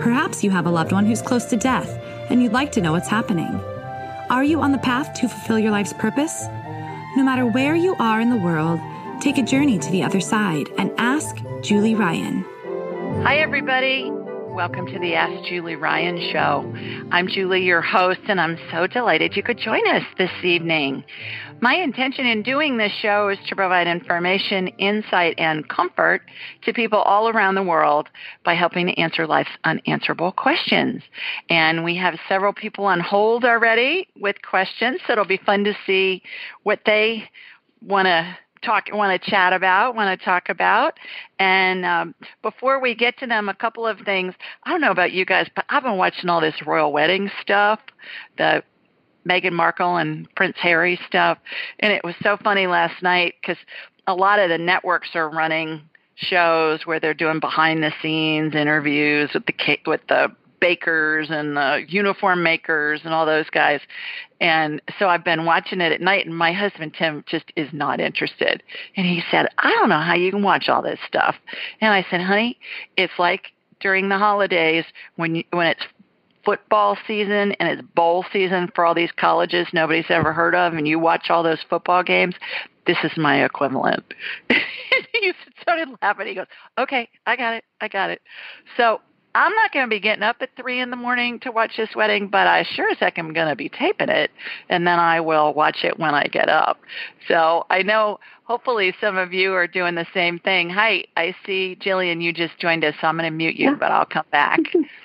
Perhaps you have a loved one who's close to death and you'd like to know what's happening. Are you on the path to fulfill your life's purpose? No matter where you are in the world, take a journey to the other side and ask Julie Ryan. Hi, everybody. Welcome to the Ask Julie Ryan show. I'm Julie, your host, and I'm so delighted you could join us this evening. My intention in doing this show is to provide information, insight, and comfort to people all around the world by helping to answer life's unanswerable questions. And we have several people on hold already with questions, so it'll be fun to see what they want to talk, want to chat about, want to talk about. And um, before we get to them, a couple of things. I don't know about you guys, but I've been watching all this royal wedding stuff, the Meghan Markle and Prince Harry stuff, and it was so funny last night because a lot of the networks are running shows where they're doing behind the scenes interviews with the with the bakers and the uniform makers and all those guys. And so I've been watching it at night and my husband Tim just is not interested. And he said, "I don't know how you can watch all this stuff." And I said, "Honey, it's like during the holidays when you, when it's football season and it's bowl season for all these colleges nobody's ever heard of and you watch all those football games this is my equivalent he started laughing he goes okay i got it i got it so I'm not going to be getting up at three in the morning to watch this wedding, but I sure as heck am going to be taping it, and then I will watch it when I get up. So I know hopefully some of you are doing the same thing. Hi, I see Jillian, you just joined us, so I'm going to mute you, but I'll come back.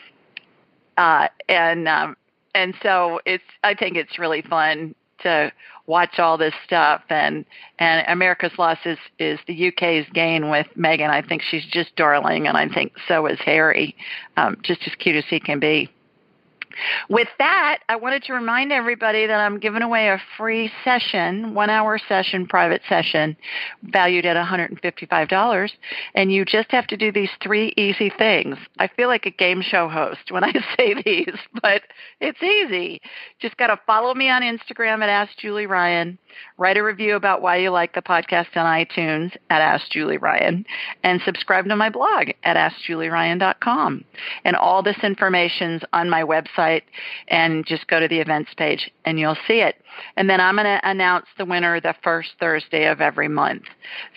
uh, and um, and so it's I think it's really fun to watch all this stuff and and America's loss is is the UK's gain with Meghan. I think she's just darling, and I think so is Harry, um, just as cute as he can be. With that, I wanted to remind everybody that I'm giving away a free session, one hour session, private session, valued at $155. And you just have to do these three easy things. I feel like a game show host when I say these, but it's easy. Just got to follow me on Instagram at Ask Julie Ryan write a review about why you like the podcast on iTunes at Ask Julie Ryan, and subscribe to my blog at AskJulieRyan.com. And all this information's on my website, and just go to the events page and you'll see it. And then I'm going to announce the winner the first Thursday of every month.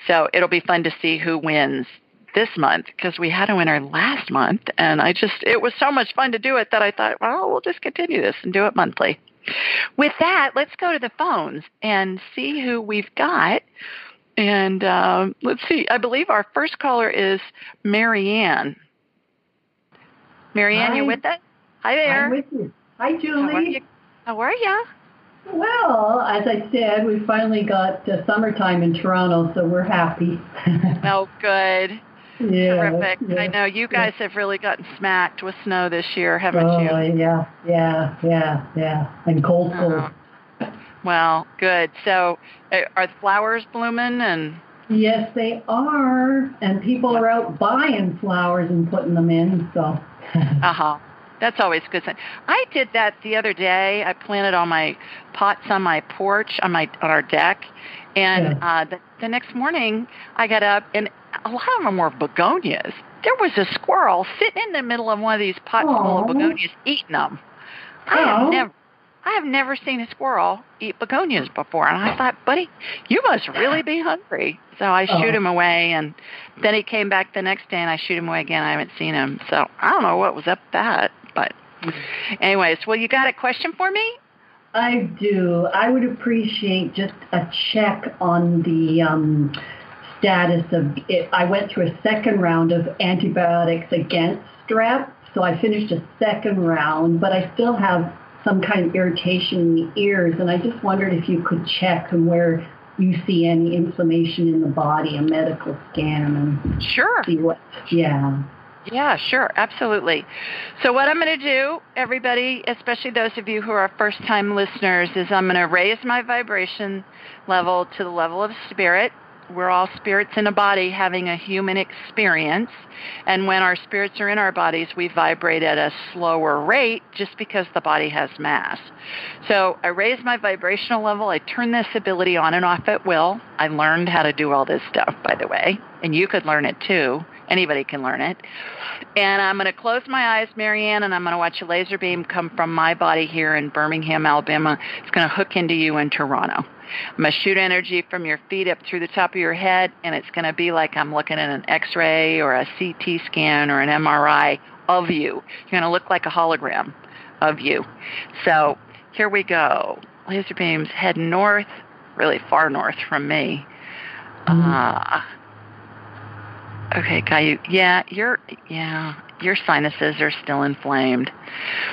So it'll be fun to see who wins this month because we had a winner last month and I just it was so much fun to do it that I thought, well, we'll just continue this and do it monthly. With that, let's go to the phones and see who we've got. And um, let's see, I believe our first caller is Marianne. Marianne, Hi. you with us? Hi there. I'm with you. Hi, Julie. How are you? How are you? Well, as I said, we finally got uh, summertime in Toronto, so we're happy. oh, good. Yeah, Terrific. Yeah, I know you guys yeah. have really gotten smacked with snow this year, haven't oh, you? Oh, yeah, yeah, yeah, yeah. And cold, cold. Uh-huh. Well, good. So, uh, are the flowers blooming and? Yes, they are. And people are out buying flowers and putting them in. So. uh huh. That's always a good. I did that the other day. I planted all my pots on my porch on my on our deck, and yeah. uh, the, the next morning I got up and a lot of them were begonias. There was a squirrel sitting in the middle of one of these pots Aww. full of begonias eating them. I have never I have never seen a squirrel eat begonias before, and I thought, buddy, you must really be hungry. So I oh. shoot him away, and then he came back the next day, and I shoot him away again. I haven't seen him, so I don't know what was up with that. But, anyways, well, you got a question for me? I do. I would appreciate just a check on the um, status of it. I went through a second round of antibiotics against strep, so I finished a second round, but I still have some kind of irritation in the ears, and I just wondered if you could check and where you see any inflammation in the body, a medical scan, and sure. see what. Yeah. Yeah, sure, absolutely. So, what I'm going to do, everybody, especially those of you who are first time listeners, is I'm going to raise my vibration level to the level of spirit. We're all spirits in a body having a human experience. And when our spirits are in our bodies, we vibrate at a slower rate just because the body has mass. So I raise my vibrational level. I turn this ability on and off at will. I learned how to do all this stuff, by the way, and you could learn it too. Anybody can learn it. And I'm going to close my eyes, Marianne, and I'm going to watch a laser beam come from my body here in Birmingham, Alabama. It's going to hook into you in Toronto. I'm going to shoot energy from your feet up through the top of your head, and it's going to be like I'm looking at an X-ray or a CT scan or an MRI of you. You're going to look like a hologram of you. So here we go. Laser beams head north, really far north from me. Mm-hmm. Uh, Okay, Caillou. Yeah, your yeah, your sinuses are still inflamed.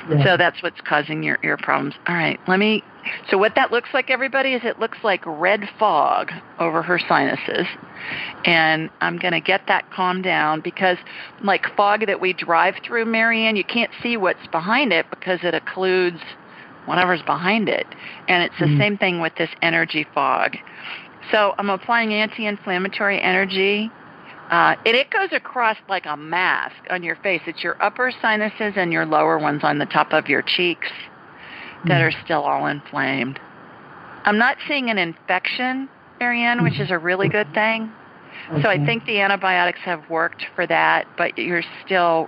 Yeah. So that's what's causing your ear problems. All right, let me so what that looks like everybody is it looks like red fog over her sinuses. And I'm going to get that calmed down because like fog that we drive through Marianne, you can't see what's behind it because it occludes whatever's behind it. And it's the mm. same thing with this energy fog. So I'm applying anti-inflammatory energy uh, and it goes across like a mask on your face. It's your upper sinuses and your lower ones on the top of your cheeks that mm. are still all inflamed. I'm not seeing an infection, Marianne, which is a really good thing. Okay. So I think the antibiotics have worked for that, but you're still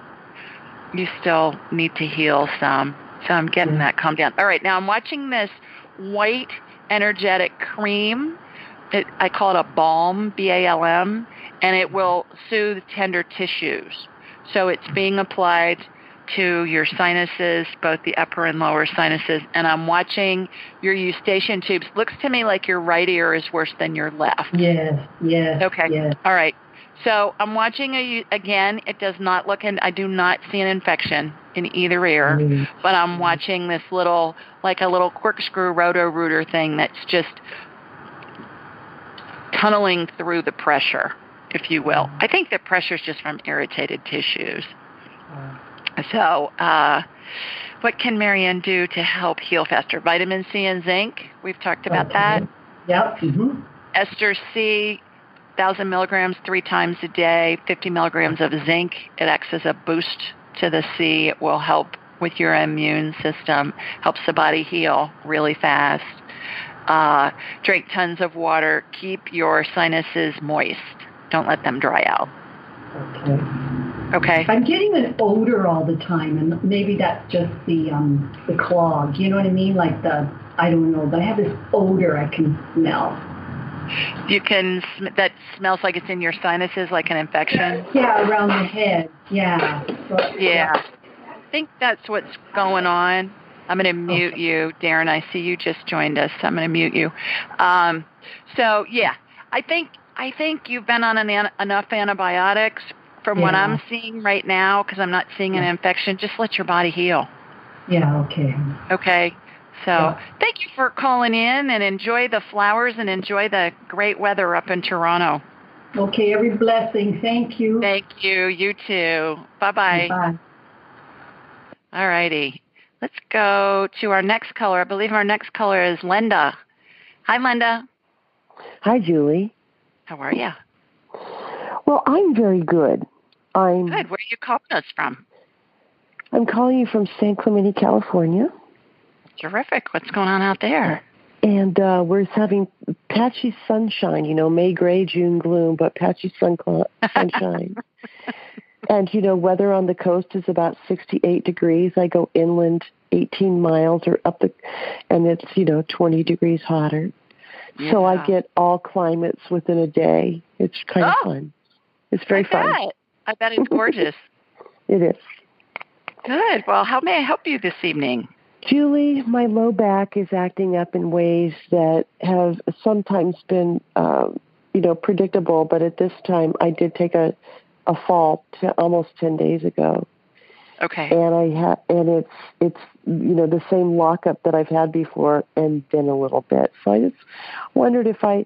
you still need to heal some. So I'm getting that calmed down. All right, now I'm watching this white energetic cream. It, I call it a balm, B A L M and it will soothe tender tissues. So it's being applied to your sinuses, both the upper and lower sinuses, and I'm watching your eustachian tubes. Looks to me like your right ear is worse than your left. Yes, yes. Okay. Yes. All right. So I'm watching a, again. It does not look, and I do not see an infection in either ear, mm. but I'm watching this little, like a little corkscrew roto rooter thing that's just tunneling through the pressure if you will. I think the pressure is just from irritated tissues. So, uh, what can Marianne do to help heal faster? Vitamin C and zinc. We've talked about that. Yep. Mm-hmm. Ester C, 1,000 milligrams three times a day, 50 milligrams of zinc. It acts as a boost to the C. It will help with your immune system, helps the body heal really fast. Uh, drink tons of water. Keep your sinuses moist. Don't let them dry out. Okay. Okay. I'm getting an odor all the time, and maybe that's just the um, the clog. You know what I mean? Like the I don't know, but I have this odor I can smell. You can that smells like it's in your sinuses, like an infection. Yeah, around the head. Yeah. So, yeah. I think that's what's going on. I'm going to mute okay. you, Darren. I see you just joined us. So I'm going to mute you. Um, so yeah, I think I think you've been on an, enough antibiotics from yeah. what I'm seeing right now because I'm not seeing an infection. Just let your body heal. Yeah, okay. Okay. So yeah. thank you for calling in and enjoy the flowers and enjoy the great weather up in Toronto. Okay, every blessing. Thank you. Thank you. You too. Bye-bye. Bye. All righty. Let's go to our next caller. I believe our next caller is Linda. Hi, Linda. Hi, Julie. How are you? Well, I'm very good. I'm good. Where are you calling us from? I'm calling you from San Clemente, California. Terrific. What's going on out there? And uh, we're having patchy sunshine. You know, May gray, June gloom, but patchy sun sunshine. and you know, weather on the coast is about 68 degrees. I go inland 18 miles or up the, and it's you know 20 degrees hotter. Yeah. So I get all climates within a day. It's kind oh, of fun. It's very I fun. Bet. I bet it's gorgeous. it is. Good. Well, how may I help you this evening? Julie, my low back is acting up in ways that have sometimes been, uh, you know, predictable. But at this time, I did take a a fall to almost ten days ago. Okay. And I have, and it's it's you know the same lockup that I've had before, and then a little bit. So I just wondered if I,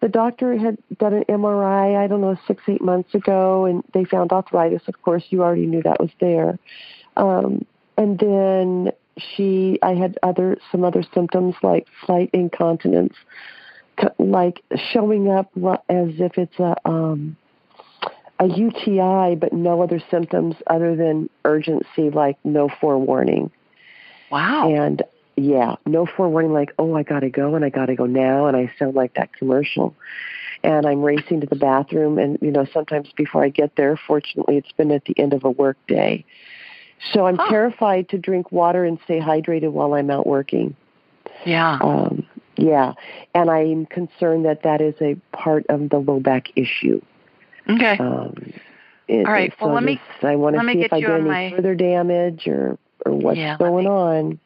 the doctor had done an MRI, I don't know, six, eight months ago, and they found arthritis. Of course, you already knew that was there. Um, and then she, I had other, some other symptoms like slight incontinence, like showing up as if it's a, um, a UTI, but no other symptoms other than urgency, like no forewarning. Wow. And yeah, no forewarning, like, oh, I got to go and I got to go now. And I sound like that commercial. And I'm racing to the bathroom. And, you know, sometimes before I get there, fortunately, it's been at the end of a work day. So I'm terrified to drink water and stay hydrated while I'm out working. Yeah. Um, yeah. And I'm concerned that that is a part of the low back issue. Okay. Um, it, All right. So well, let me. I want to see if I get any my... further damage or or what's yeah, going me, on.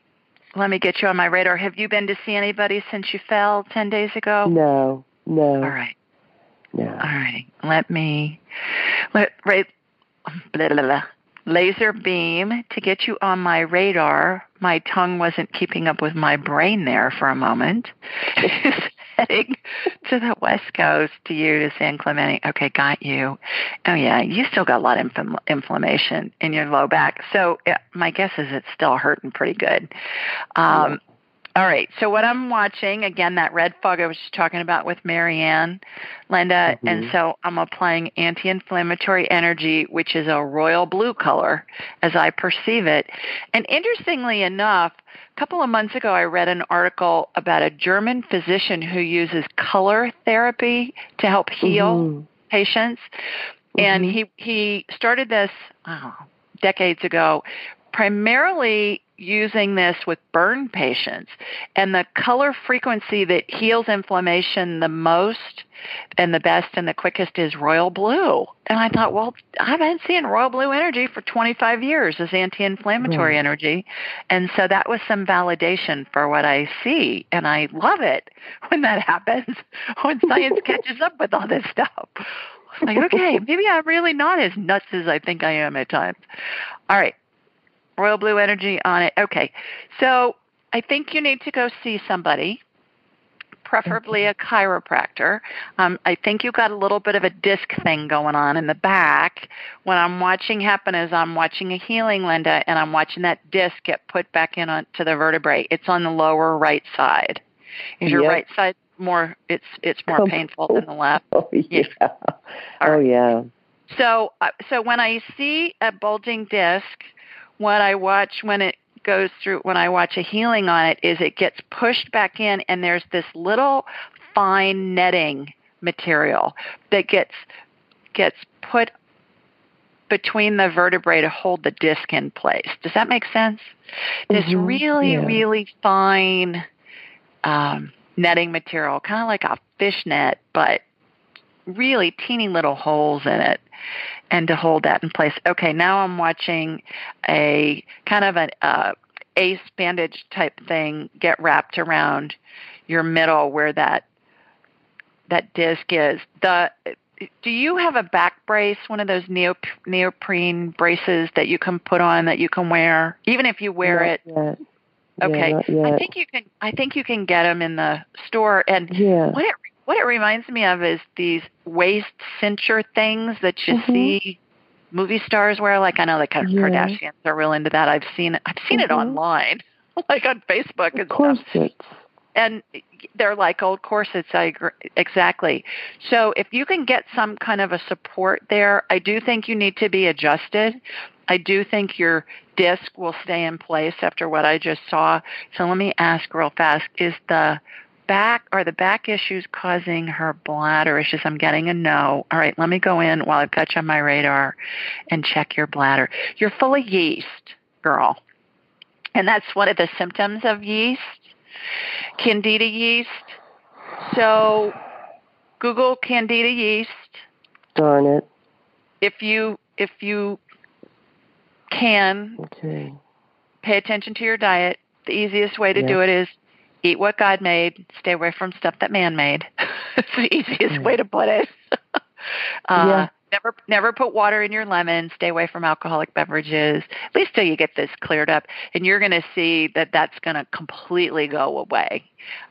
Let me get you on my radar. Have you been to see anybody since you fell ten days ago? No. No. All right. No. All right. Let me. Let right. Blah, blah, blah. Laser beam to get you on my radar. My tongue wasn't keeping up with my brain there for a moment. heading to the West Coast to you to San Clemente. Okay, got you. Oh yeah, you still got a lot of infl- inflammation in your low back. So yeah, my guess is it's still hurting pretty good. Um. All right. So what I'm watching again, that red fog I was just talking about with Marianne, Linda, mm-hmm. and so I'm applying anti-inflammatory energy, which is a royal blue color, as I perceive it. And interestingly enough, a couple of months ago, I read an article about a German physician who uses color therapy to help heal mm-hmm. patients, mm-hmm. and he he started this oh, decades ago, primarily using this with burn patients. And the color frequency that heals inflammation the most and the best and the quickest is royal blue. And I thought, well, I've been seeing royal blue energy for 25 years as anti inflammatory energy. And so that was some validation for what I see. And I love it when that happens, when science catches up with all this stuff. Like, okay, maybe I'm really not as nuts as I think I am at times. All right royal blue energy on it. Okay. So I think you need to go see somebody, preferably a chiropractor. Um, I think you got a little bit of a disc thing going on in the back. What I'm watching happen is I'm watching a healing, Linda, and I'm watching that disc get put back in onto the vertebrae. It's on the lower right side. Is your yep. right side more? It's it's more painful than the left. Oh yeah. yeah. Oh yeah. So uh, so when I see a bulging disc what I watch when it goes through when I watch a healing on it is it gets pushed back in and there's this little fine netting material that gets gets put between the vertebrae to hold the disc in place. Does that make sense? This mm-hmm. really, yeah. really fine um, netting material, kind of like a fish net, but really teeny little holes in it and to hold that in place. Okay, now I'm watching a kind of an uh, ace bandage type thing get wrapped around your middle where that that disc is. The do you have a back brace, one of those neop- neoprene braces that you can put on that you can wear, even if you wear not it? Yet. Okay, yeah, I think you can. I think you can get them in the store. And yeah. what it what it reminds me of is these waist cincher things that you mm-hmm. see movie stars wear. Like I know the yeah. Kardashians are real into that. I've seen I've seen mm-hmm. it online, like on Facebook and corsets. stuff. And they're like old corsets. I agree exactly. So if you can get some kind of a support there, I do think you need to be adjusted. I do think your disc will stay in place after what I just saw. So let me ask real fast: Is the back are the back issues causing her bladder issues? I'm getting a no. All right, let me go in while I've got you on my radar and check your bladder. You're full of yeast, girl. And that's one of the symptoms of yeast, candida yeast. So Google candida yeast. Darn it. If you if you can okay. pay attention to your diet, the easiest way to yeah. do it is eat what God made, stay away from stuff that man made. it's the easiest way to put it. uh, yeah. never never put water in your lemon. Stay away from alcoholic beverages, at least till you get this cleared up. And you're going to see that that's going to completely go away.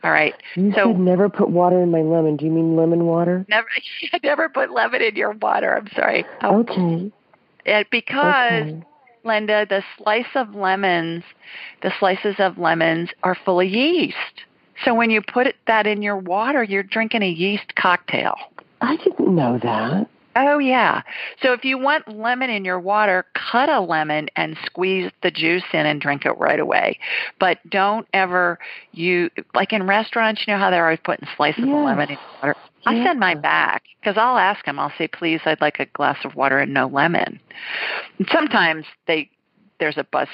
All right. You so said never put water in my lemon. Do you mean lemon water? Never. Never put lemon in your water. I'm sorry. Okay. And because. Okay. Linda, the slice of lemons, the slices of lemons are full of yeast. So when you put that in your water, you're drinking a yeast cocktail. I didn't know that. Oh yeah. So if you want lemon in your water, cut a lemon and squeeze the juice in and drink it right away. But don't ever you like in restaurants, you know how they're always putting slices of lemon in water. I send mine back because I'll ask them. I'll say, "Please, I'd like a glass of water and no lemon." And sometimes they there's a bus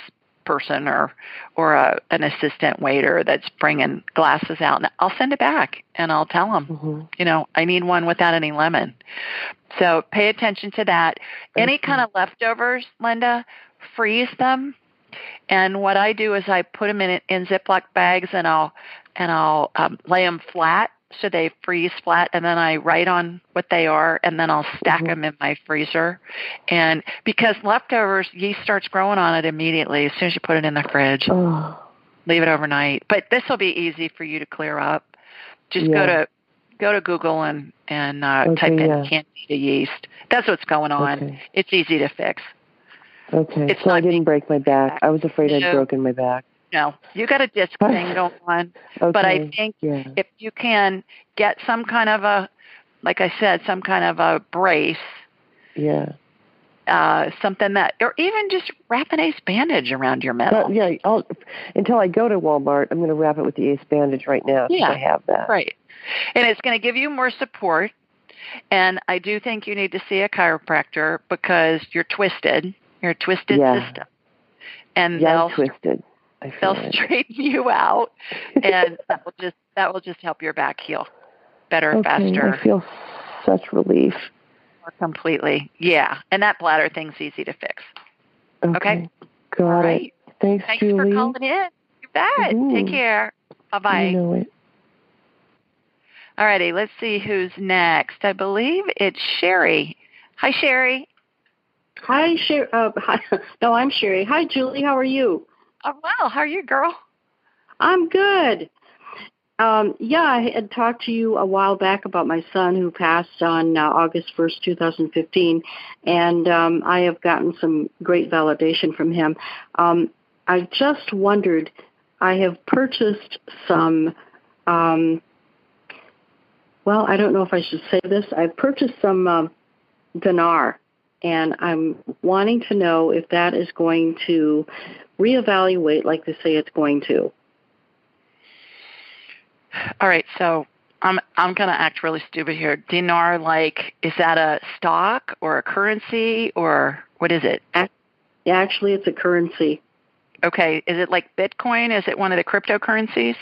person or or a, an assistant waiter that's bringing glasses out and I'll send it back and I'll tell them mm-hmm. you know I need one without any lemon so pay attention to that any kind of leftovers Linda freeze them and what I do is I put them in in Ziploc bags and I'll and I'll um, lay them flat so they freeze flat and then I write on what they are and then I'll stack mm-hmm. them in my freezer. And because leftovers, yeast starts growing on it immediately as soon as you put it in the fridge. Oh. Leave it overnight. But this will be easy for you to clear up. Just yeah. go to go to Google and and uh, okay, type in yeah. candida yeast. That's what's going on. Okay. It's easy to fix. Okay. It's so I didn't break my back. I was afraid I'd broken my back. No, you got a disc thing going on. Okay. But I think yeah. if you can get some kind of a, like I said, some kind of a brace. Yeah. Uh, something that, or even just wrap an ace bandage around your metal. yeah, I'll, until I go to Walmart, I'm going to wrap it with the ace bandage right now. Yeah, I have that. Right, and it's going to give you more support. And I do think you need to see a chiropractor because you're twisted. You're a twisted yeah. system, and yeah, they'll twisted they'll straighten you out, and that will just that will just help your back heal better, okay, faster. I feel such relief. More completely, yeah. And that bladder thing's easy to fix. Okay, okay? got All right. it. Thanks, Thanks Julie. for calling in. You bet. Mm-hmm. Take care. Bye bye. I know it. All righty, let's see who's next. I believe it's Sherry. Hi, Sherry. Hi, Sherry. Uh, hi. No, I'm Sherry. Hi, Julie. How are you? I'm oh, well. How are you, girl? I'm good. Um, yeah, I had talked to you a while back about my son who passed on uh, August 1st, 2015, and um, I have gotten some great validation from him. Um, I just wondered, I have purchased some, um, well, I don't know if I should say this. I've purchased some uh, dinar, and I'm wanting to know if that is going to reevaluate like they say it's going to. All right, so I'm I'm going to act really stupid here. Dinar, like, is that a stock or a currency or what is it? Actually, it's a currency. Okay, is it like Bitcoin? Is it one of the cryptocurrencies?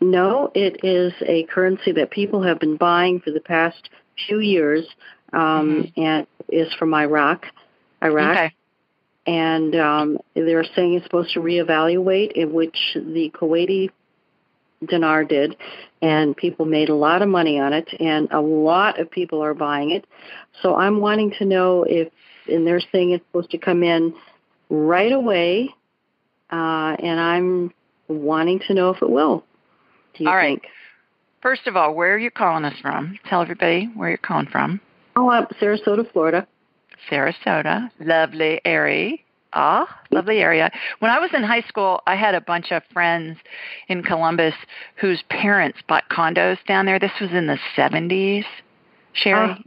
No, it is a currency that people have been buying for the past few years, um, mm-hmm. and is from Iraq. Iraq. Okay and um, they're saying it's supposed to reevaluate, in which the Kuwaiti dinar did, and people made a lot of money on it, and a lot of people are buying it. So I'm wanting to know if, and they're saying it's supposed to come in right away, uh, and I'm wanting to know if it will. Do you all think? right. First of all, where are you calling us from? Tell everybody where you're calling from. Oh, I'm Sarasota, Florida. Sarasota. Lovely area. Ah, lovely area. When I was in high school, I had a bunch of friends in Columbus whose parents bought condos down there. This was in the 70s, Sherry.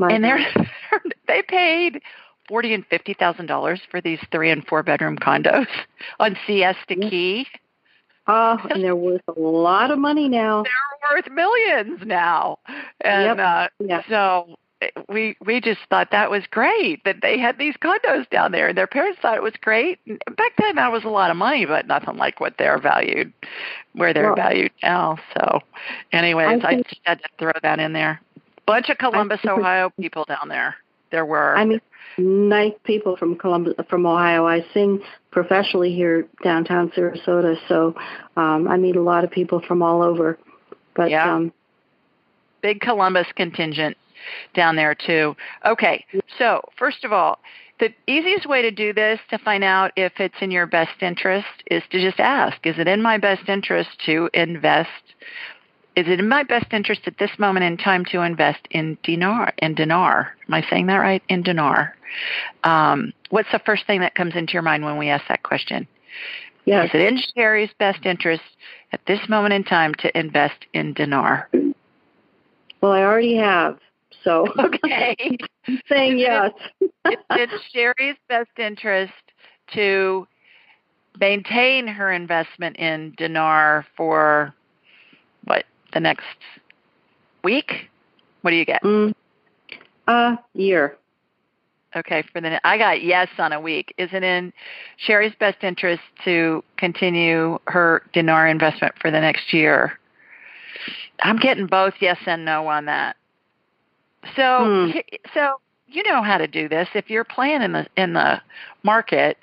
Oh, and they're, they paid forty and fifty thousand dollars for these three and four bedroom condos on Siesta Key. Oh, and they're worth a lot of money now. They're worth millions now. And yep. uh yep. so we we just thought that was great that they had these condos down there. And their parents thought it was great. Back then that was a lot of money but nothing like what they're valued where they're well, valued now. So anyways I, I, just had to throw that in there. Bunch of columbus ohio people down there. There were. I mean nice people from columbus from ohio. I sing professionally here downtown sarasota so um i meet a lot of people from all over. But yeah. um big columbus contingent down there too. Okay, so first of all, the easiest way to do this to find out if it's in your best interest is to just ask, is it in my best interest to invest? Is it in my best interest at this moment in time to invest in dinar? In dinar, am I saying that right? In dinar. Um, what's the first thing that comes into your mind when we ask that question? Yes. Is it in Sherry's best interest at this moment in time to invest in dinar? Well, I already have. So okay, saying yes. it's, it's Sherry's best interest to maintain her investment in dinar for what the next week. What do you get? Mm, a year. Okay, for the I got yes on a week. Is it in Sherry's best interest to continue her dinar investment for the next year? I'm getting both yes and no on that. So, Hmm. so you know how to do this. If you're playing in the in the market,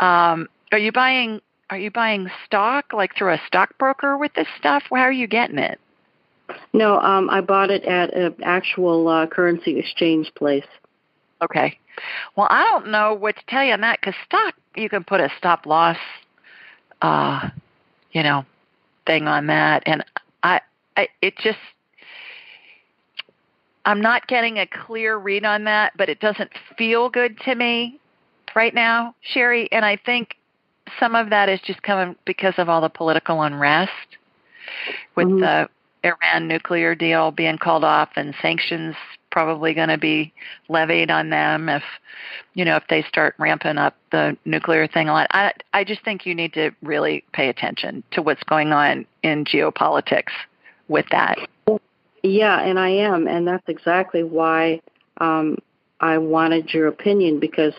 um, are you buying are you buying stock like through a stockbroker with this stuff? How are you getting it? No, um, I bought it at an actual uh, currency exchange place. Okay. Well, I don't know what to tell you on that because stock, you can put a stop loss, uh, you know, thing on that, and I, I, it just, I'm not getting a clear read on that, but it doesn't feel good to me right now, Sherry, and I think some of that is just coming because of all the political unrest with Mhm. the Iran nuclear deal being called off and sanctions probably going to be levied on them if you know if they start ramping up the nuclear thing a lot. I I just think you need to really pay attention to what's going on in geopolitics with that. Yeah, and I am, and that's exactly why um, I wanted your opinion because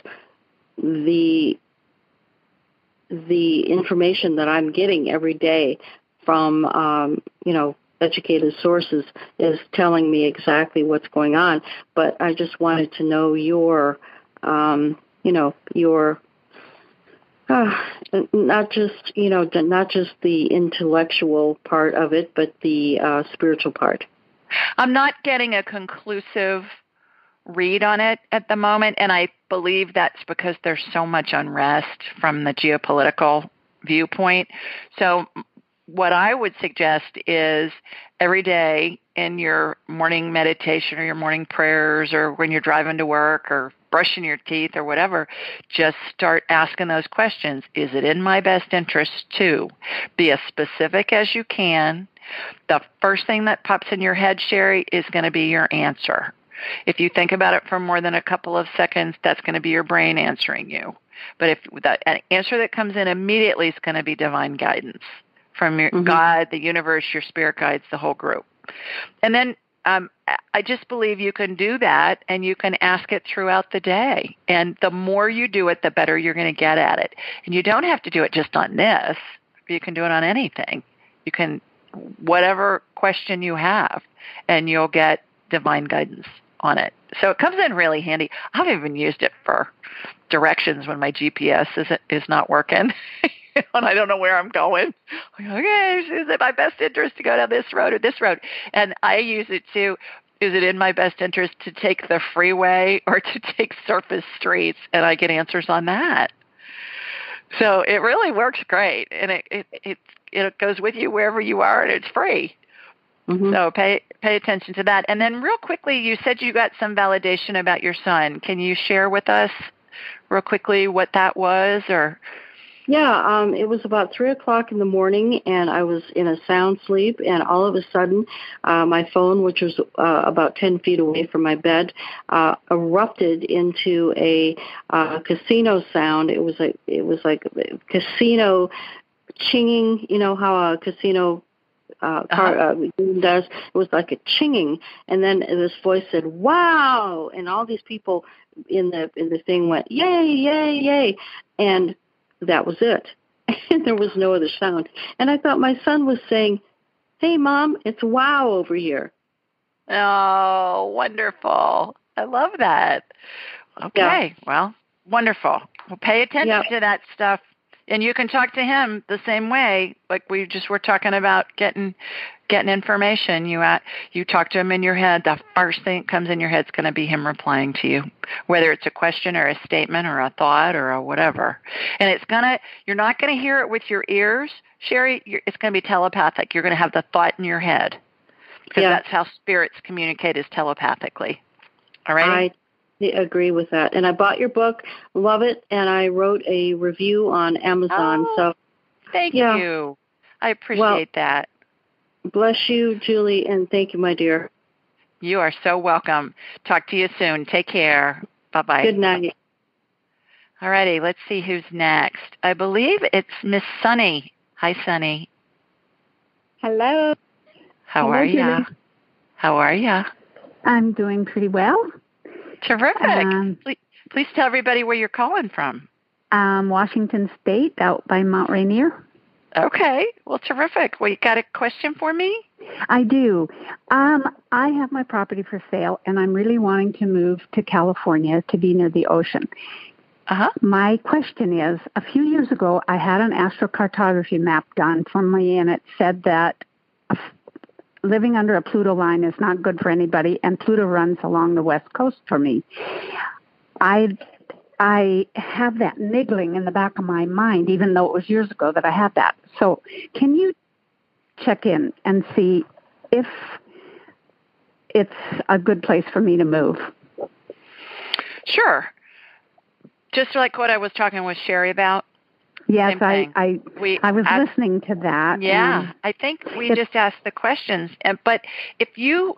the the information that I'm getting every day from um, you know educated sources is telling me exactly what's going on. But I just wanted to know your um, you know your uh, not just you know not just the intellectual part of it, but the uh, spiritual part. I'm not getting a conclusive read on it at the moment, and I believe that's because there's so much unrest from the geopolitical viewpoint. So, what I would suggest is every day in your morning meditation or your morning prayers or when you're driving to work or brushing your teeth or whatever, just start asking those questions. Is it in my best interest to be as specific as you can? The first thing that pops in your head, Sherry, is going to be your answer. If you think about it for more than a couple of seconds, that's going to be your brain answering you. But if the an answer that comes in immediately is going to be divine guidance from your Mhm. God, the universe, your spirit guides, the whole group. And then um, I just believe you can do that and you can ask it throughout the day. And the more you do it, the better you're going to get at it. And you don't have to do it just on this, you can do it on anything. You can, whatever question you have, and you'll get divine guidance on it. So it comes in really handy. I've even used it for directions when my GPS is is not working. and I don't know where I'm going. I'm like, okay, is it my best interest to go down this road or this road? And I use it too. Is it in my best interest to take the freeway or to take surface streets? And I get answers on that. So it really works great, and it it it, it goes with you wherever you are, and it's free. Mhm. So pay pay attention to that. And then real quickly, you said you got some validation about your son. Can you share with us real quickly what that was or Yeah, um, it was about three o'clock in the morning, and I was in a sound sleep. And all of a sudden, uh, my phone, which was uh, about ten feet away from my bed, uh, erupted into a uh, casino sound. It was like it was like casino chinging. You know how a casino uh, car uh, does. It was like a chinging, and then this voice said, "Wow!" And all these people in the in the thing went, "Yay! Yay! Yay!" And that was it. And there was no other sound. And I thought my son was saying, Hey mom, it's wow over here. Oh, wonderful. I love that. Okay. Well, wonderful. Well, pay attention Yep. to that stuff. And you can talk to him the same way, like we just were talking about getting getting information, you at you talk to him in your head. The first thing that comes in your head is going to be him replying to you, whether it's a question or a statement or a thought or a whatever. And it's gonna you're not going to hear it with your ears, Sherry. It's going to be telepathic. You're going to have the thought in your head because Yeah. that's how spirits communicate is telepathically. All right. I agree with that. And I bought your book, love it, and I wrote a review on Amazon. Oh. So Thank yeah. you. I appreciate Well- that. bless you, Julie, and thank you, my dear. You are so welcome. Talk to you soon. Take care. Bye bye. Good night. All righty, let's see who's next. I believe it's Miss Sunny. Hi, Sunny. Hello. How Hello, are you? How are you? I'm doing pretty well. Terrific. Um, please, please tell everybody where you're calling from. Um, Washington State, out by Mount Rainier. Okay. Well, terrific. Well, you got a question for me? I do. Um, I have my property for sale, and I'm really wanting to move to California to be near the ocean. Uh huh. My question is, a few years ago, I had an astrocartography map done for me, and it said that living under a Pluto line is not good for anybody, and Pluto runs along the west coast for me. I I have that niggling in the back of my mind, even though it was years ago that I had that. So, can you check in and see if it's a good place for me to move? Sure. Just like what I was talking with Sherry about. Yes, I. I We I was asked- listening to that. Yeah, I think we just asked the questions, and but if you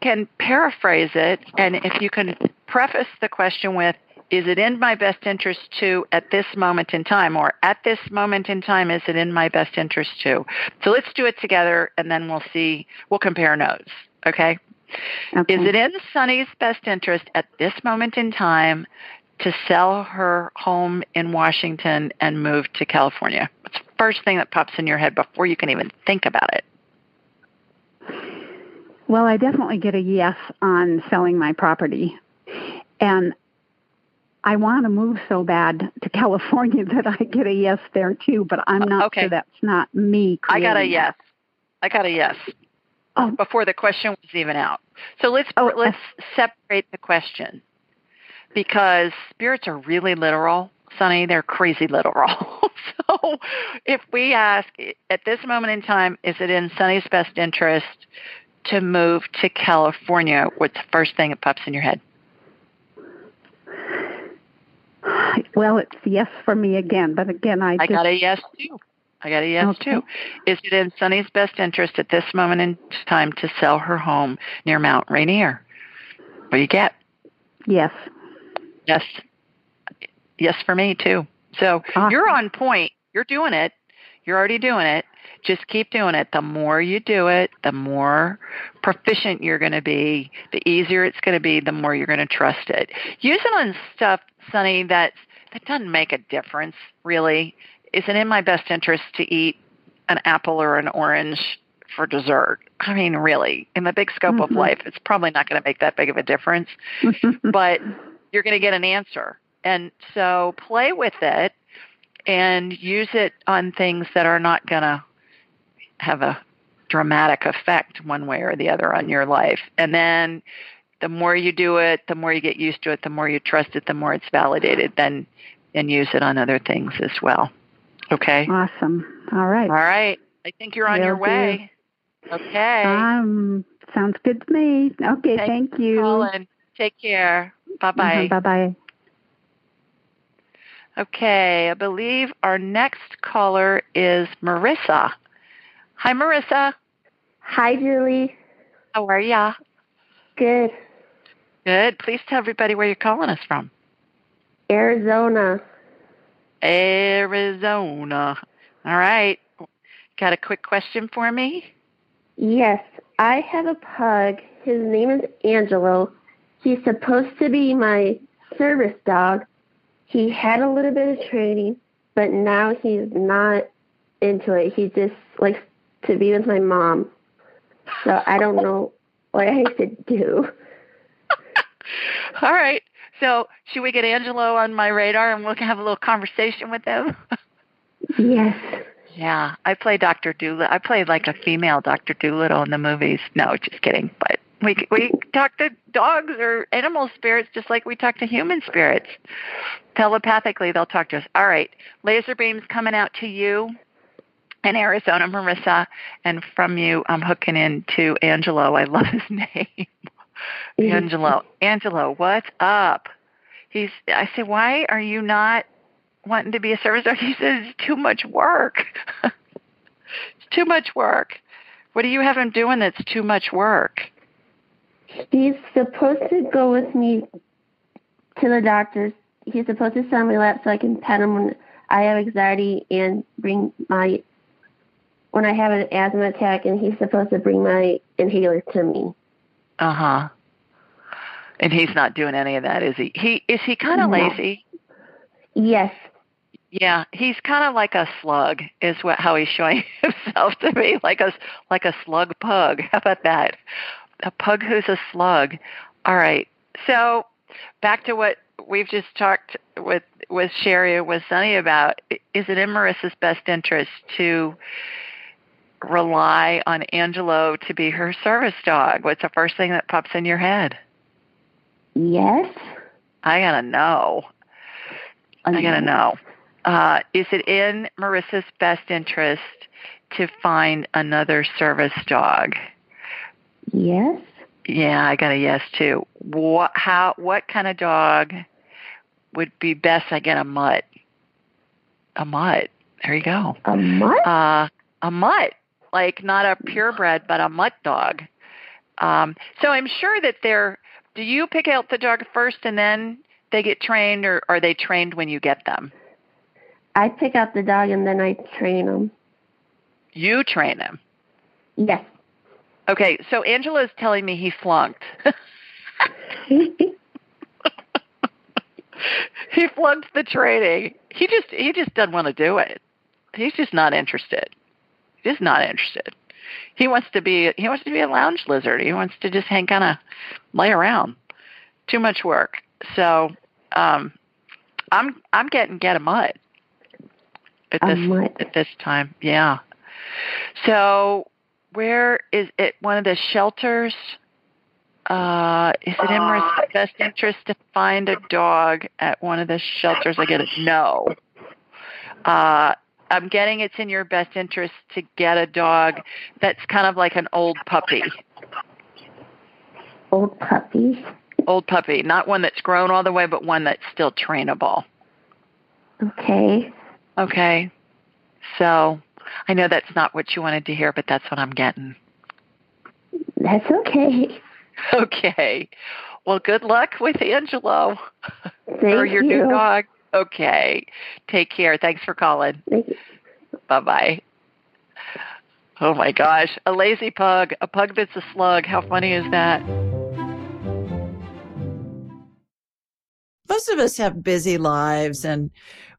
can paraphrase it, and if you can preface the question with, "Is it in my best interest to at this moment in time?" or "At this moment in time, is it in my best interest to?" So let's do it together, and then we'll see. We'll compare notes. Okay. okay. Is it in Sunny's best interest at this moment in time to sell her home in Washington and move to California? What's the first thing that pops in your head before you can even think about it? Well, I definitely get a yes on selling my property. And I want to move so bad to California that I get a yes there too, but I'm not Okay. sure that's not me. I got a yes. I got a yes Oh. before the question was even out. So let's Oh, let's separate the question because spirits are really literal. Sunny, they're crazy literal. so if we ask at this moment in time, is it in Sunny's best interest to move to California? What's the first thing that pops in your head? Well, it's yes for me again, but again, I, I just got a yes too. I got a yes Okay. too. Is it in Sunny's best interest at this moment in time to sell her home near Mount Rainier? What do you get? yes. Yes. Yes for me too. So Awesome. you're on point. You're doing it. You're already doing it. Just keep doing it. The more you do it, the more proficient you're going to be, the easier it's going to be, the more you're going to trust it. Use it on stuff, Sunny, that that doesn't make a difference really. Is it in my best interest to eat an apple or an orange for dessert? I mean, really, in the big scope of Mhm. life, it's probably not going to make that big of a difference but you're going to get an answer. And so play with it and use it on things that are not going to have a dramatic effect one way or the other on your life. And then the more you do it, the more you get used to it, the more you trust it, the more it's validated, then and use it on other things as well. Okay? awesome. All right. All right. I think you're on Will your do. way. Okay. Um, sounds good to me. Okay, Thanks thank you. Colin, take care. Bye bye. Bye bye. Okay, I believe our next caller is Marissa. Hi, Marissa. Hi, Julie. How are ya? Good. Good. Please tell everybody where you're calling us from. Arizona. Arizona. All right. Got a quick question for me? Yes, I have a pug. His name is Angelo. He's supposed to be my service dog. He had a little bit of training, but now he's not into it. He just likes to be with my mom. So I don't know what I should do. All right. So, should we get Angelo on my radar and we'll have a little conversation with him? Yes, Yeah, I play Doctor Dolittle. I played like a female Doctor Dolittle in the movies. No, just kidding. But we we talk to dogs or animal spirits just like we talk to human spirits. Telepathically, they'll talk to us. All right, laser beams coming out to you in Arizona, Marissa, and from you, I'm hooking in to Angelo. I love his name, mm-hmm. Angelo. Angelo, what's up? He's. I say, why are you not wanting to be a service dog? He says it's too much work. it's too much work. What do you have him doing that's too much work? He's supposed to go with me to the doctor's. He's supposed to sit on my lap so I can pet him when I have anxiety and bring my when I have an asthma attack, and he's supposed to bring my inhaler to me. Uh huh. And he's not doing any of that, is he? He is he kind of No. lazy? Yes. Yeah, he's kind of like a slug, is what how he's showing himself to me, like a like a slug pug. How about that? A pug who's a slug. All right. So back to what we've just talked with with Sherry and with Sunny about. Is it in Marissa's best interest to rely on Angelo to be her service dog? What's the first thing that pops in your head? Yes. I gotta know. I gotta know. Uh, is it in Marissa's best interest to find another service dog? Yes. Yeah, I got a yes too. What how what kind of dog would be best I get a mutt? A mutt. There you go. A mutt? Uh a mutt. Like not a purebred but a mutt dog. Um so I'm sure that they're do you pick out the dog first and then they get trained or are they trained when you get them? I pick out the dog and then I train them. You train them. Yes. Okay, so Angelo is telling me he flunked. he flunked the training. He just he just doesn't want to do it. He's just not interested. Just not interested. He wants to be he wants to be a lounge lizard. He wants to just hang kind of lay around. Too much work. So um I'm I'm getting get a mutt at this mutt. at this time. Yeah. So where is it one of the shelters? Uh, is it in Marissa's best interest to find a dog at one of the shelters? I get it. No. Uh, I'm getting it's in your best interest to get a dog that's kind of like an old puppy. Old puppy. Old puppy, not one that's grown all the way, but one that's still trainable. Okay. Okay. So I know that's not what you wanted to hear, but that's what I'm getting. That's okay. Okay. Well, good luck with Angelo Thank or your you. new dog. Okay. Take care. Thanks for calling. Thank. Bye bye. Oh my gosh. A lazy pug. A pug that's a slug. How funny is that? most of us have busy lives and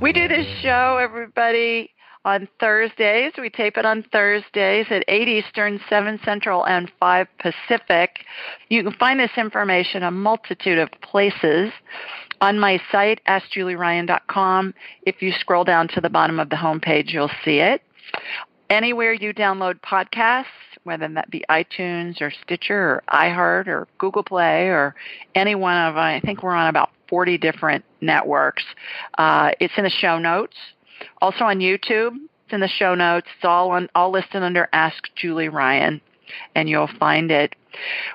We do this show, everybody, on Thursdays. We tape it on Thursdays at 8 Eastern, 7 Central, and 5 Pacific. You can find this information a multitude of places on my site, AskJulieRyan.com. If you scroll down to the bottom of the homepage, you'll see it. Anywhere you download podcasts, whether that be iTunes or Stitcher or iHeart or Google Play or any one of, them. I think we're on about 40 different networks. Uh, it's in the show notes. Also on YouTube, it's in the show notes. It's all on, all listed under Ask Julie Ryan, and you'll find it.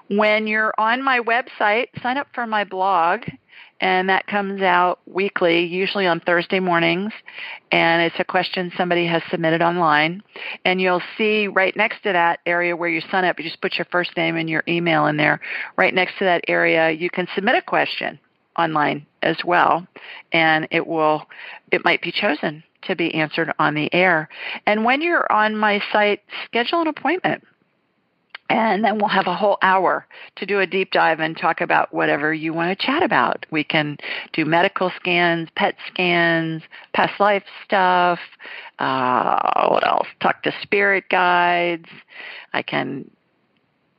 When you're on my website, sign up for my blog and that comes out weekly, usually on Thursday mornings. And it's a question somebody has submitted online. And you'll see right next to that area where you sign up, you just put your first name and your email in there. Right next to that area, you can submit a question online as well, and it will, it might be chosen to be answered on the air. And when you're on my site, schedule an appointment and then we'll have a whole hour to do a deep dive and talk about whatever you want to chat about. We can do medical scans, PET scans, past life stuff. Uh, what else? Talk to spirit guides. I can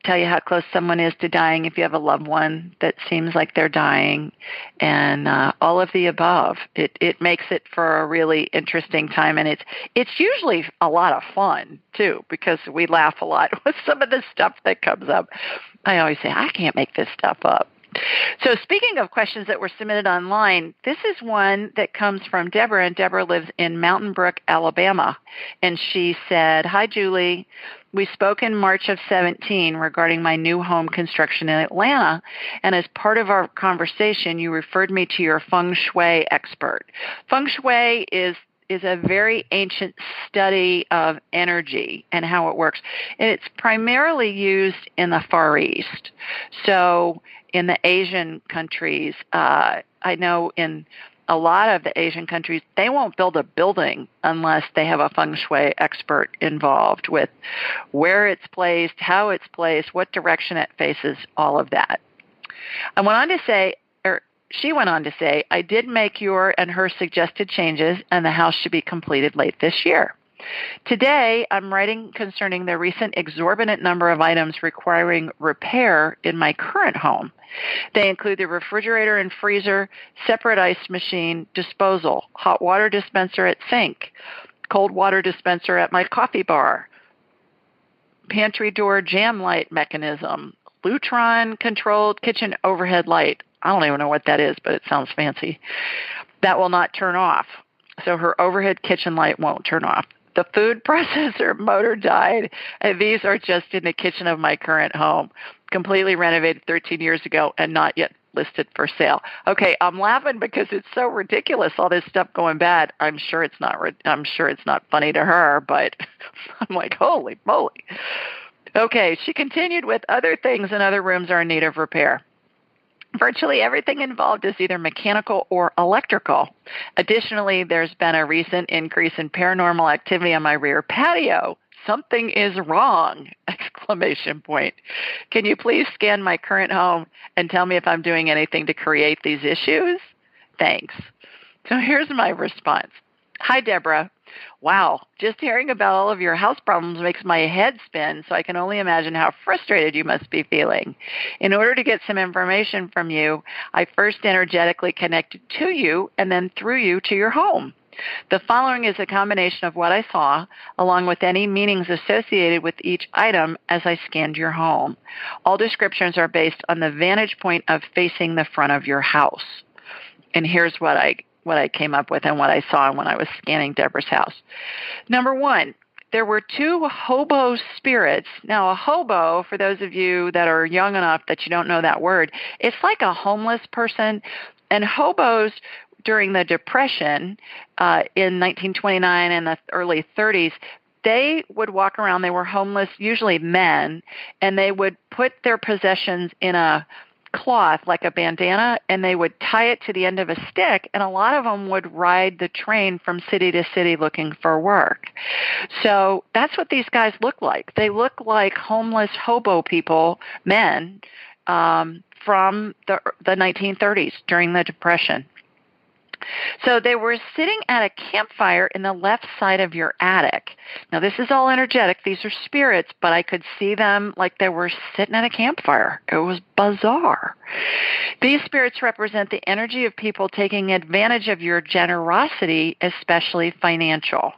tell you how close someone is to dying if you have a loved one that seems like they're dying, and uh, all of the above. It it makes it for a really interesting time, and it's it's usually a lot of fun too because we laugh a lot with some of the stuff that comes up. I always say I can't make this stuff up. So, speaking of questions that were submitted online, this is one that comes from Deborah, and Deborah lives in Mountain Brook, Alabama. And she said, Hi, Julie. We spoke in March of 17 regarding my new home construction in Atlanta, and as part of our conversation, you referred me to your feng shui expert. Feng shui is is a very ancient study of energy and how it works. And it's primarily used in the Far East. So in the Asian countries, uh, I know in a lot of the Asian countries, they won't build a building unless they have a feng shui expert involved with where it's placed, how it's placed, what direction it faces, all of that. I went on to say, she went on to say, I did make your and her suggested changes, and the house should be completed late this year. Today, I'm writing concerning the recent exorbitant number of items requiring repair in my current home. They include the refrigerator and freezer, separate ice machine, disposal, hot water dispenser at sink, cold water dispenser at my coffee bar, pantry door jamb light mechanism, Lutron controlled kitchen overhead light. I don't even know what that is, but it sounds fancy. That will not turn off. So her overhead kitchen light won't turn off. The food processor motor died. And these are just in the kitchen of my current home, completely renovated 13 years ago and not yet listed for sale. Okay, I'm laughing because it's so ridiculous all this stuff going bad. I'm sure it's not I'm sure it's not funny to her, but I'm like, "Holy moly." Okay, she continued with other things in other rooms are in need of repair. Virtually everything involved is either mechanical or electrical. Additionally, there's been a recent increase in paranormal activity on my rear patio. Something is wrong! Exclamation point. Can you please scan my current home and tell me if I'm doing anything to create these issues? Thanks. So here's my response. Hi, Deborah. Wow, just hearing about all of your house problems makes my head spin, so I can only imagine how frustrated you must be feeling. In order to get some information from you, I first energetically connected to you and then through you to your home. The following is a combination of what I saw, along with any meanings associated with each item as I scanned your home. All descriptions are based on the vantage point of facing the front of your house. And here's what I what I came up with and what I saw when I was scanning Deborah's house. Number one, there were two hobo spirits. Now, a hobo, for those of you that are young enough that you don't know that word, it's like a homeless person. And hobos during the Depression uh, in 1929 and the early 30s, they would walk around. They were homeless, usually men, and they would put their possessions in a cloth like a bandana and they would tie it to the end of a stick and a lot of them would ride the train from city to city looking for work. So that's what these guys look like. They look like homeless hobo people, men, um, from the the 1930s during the depression. So they were sitting at a campfire in the left side of your attic. Now this is all energetic. These are spirits, but I could see them like they were sitting at a campfire. It was bizarre. These spirits represent the energy of people taking advantage of your generosity, especially financial.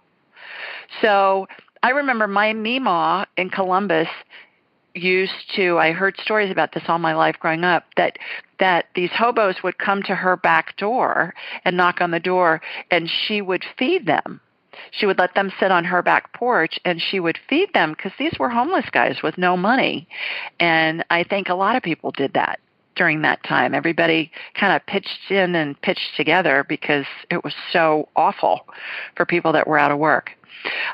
So I remember my Mima in Columbus used to I heard stories about this all my life growing up that that these hobos would come to her back door and knock on the door and she would feed them. She would let them sit on her back porch and she would feed them because these were homeless guys with no money. And I think a lot of people did that during that time. Everybody kind of pitched in and pitched together because it was so awful for people that were out of work.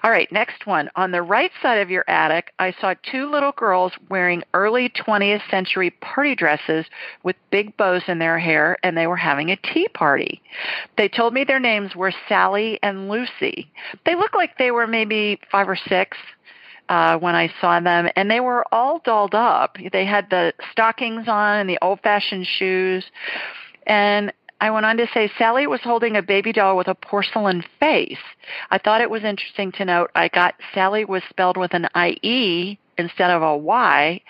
All right, next one. On the right side of your attic, I saw two little girls wearing early 20th century party dresses with big bows in their hair, and they were having a tea party. They told me their names were Sally and Lucy. They looked like they were maybe five or six. Uh, when I saw them, and they were all dolled up. They had the stockings on and the old-fashioned shoes, and I went on to say Sally was holding a baby doll with a porcelain face. I thought it was interesting to note I got Sally was spelled with an IE instead of a Y,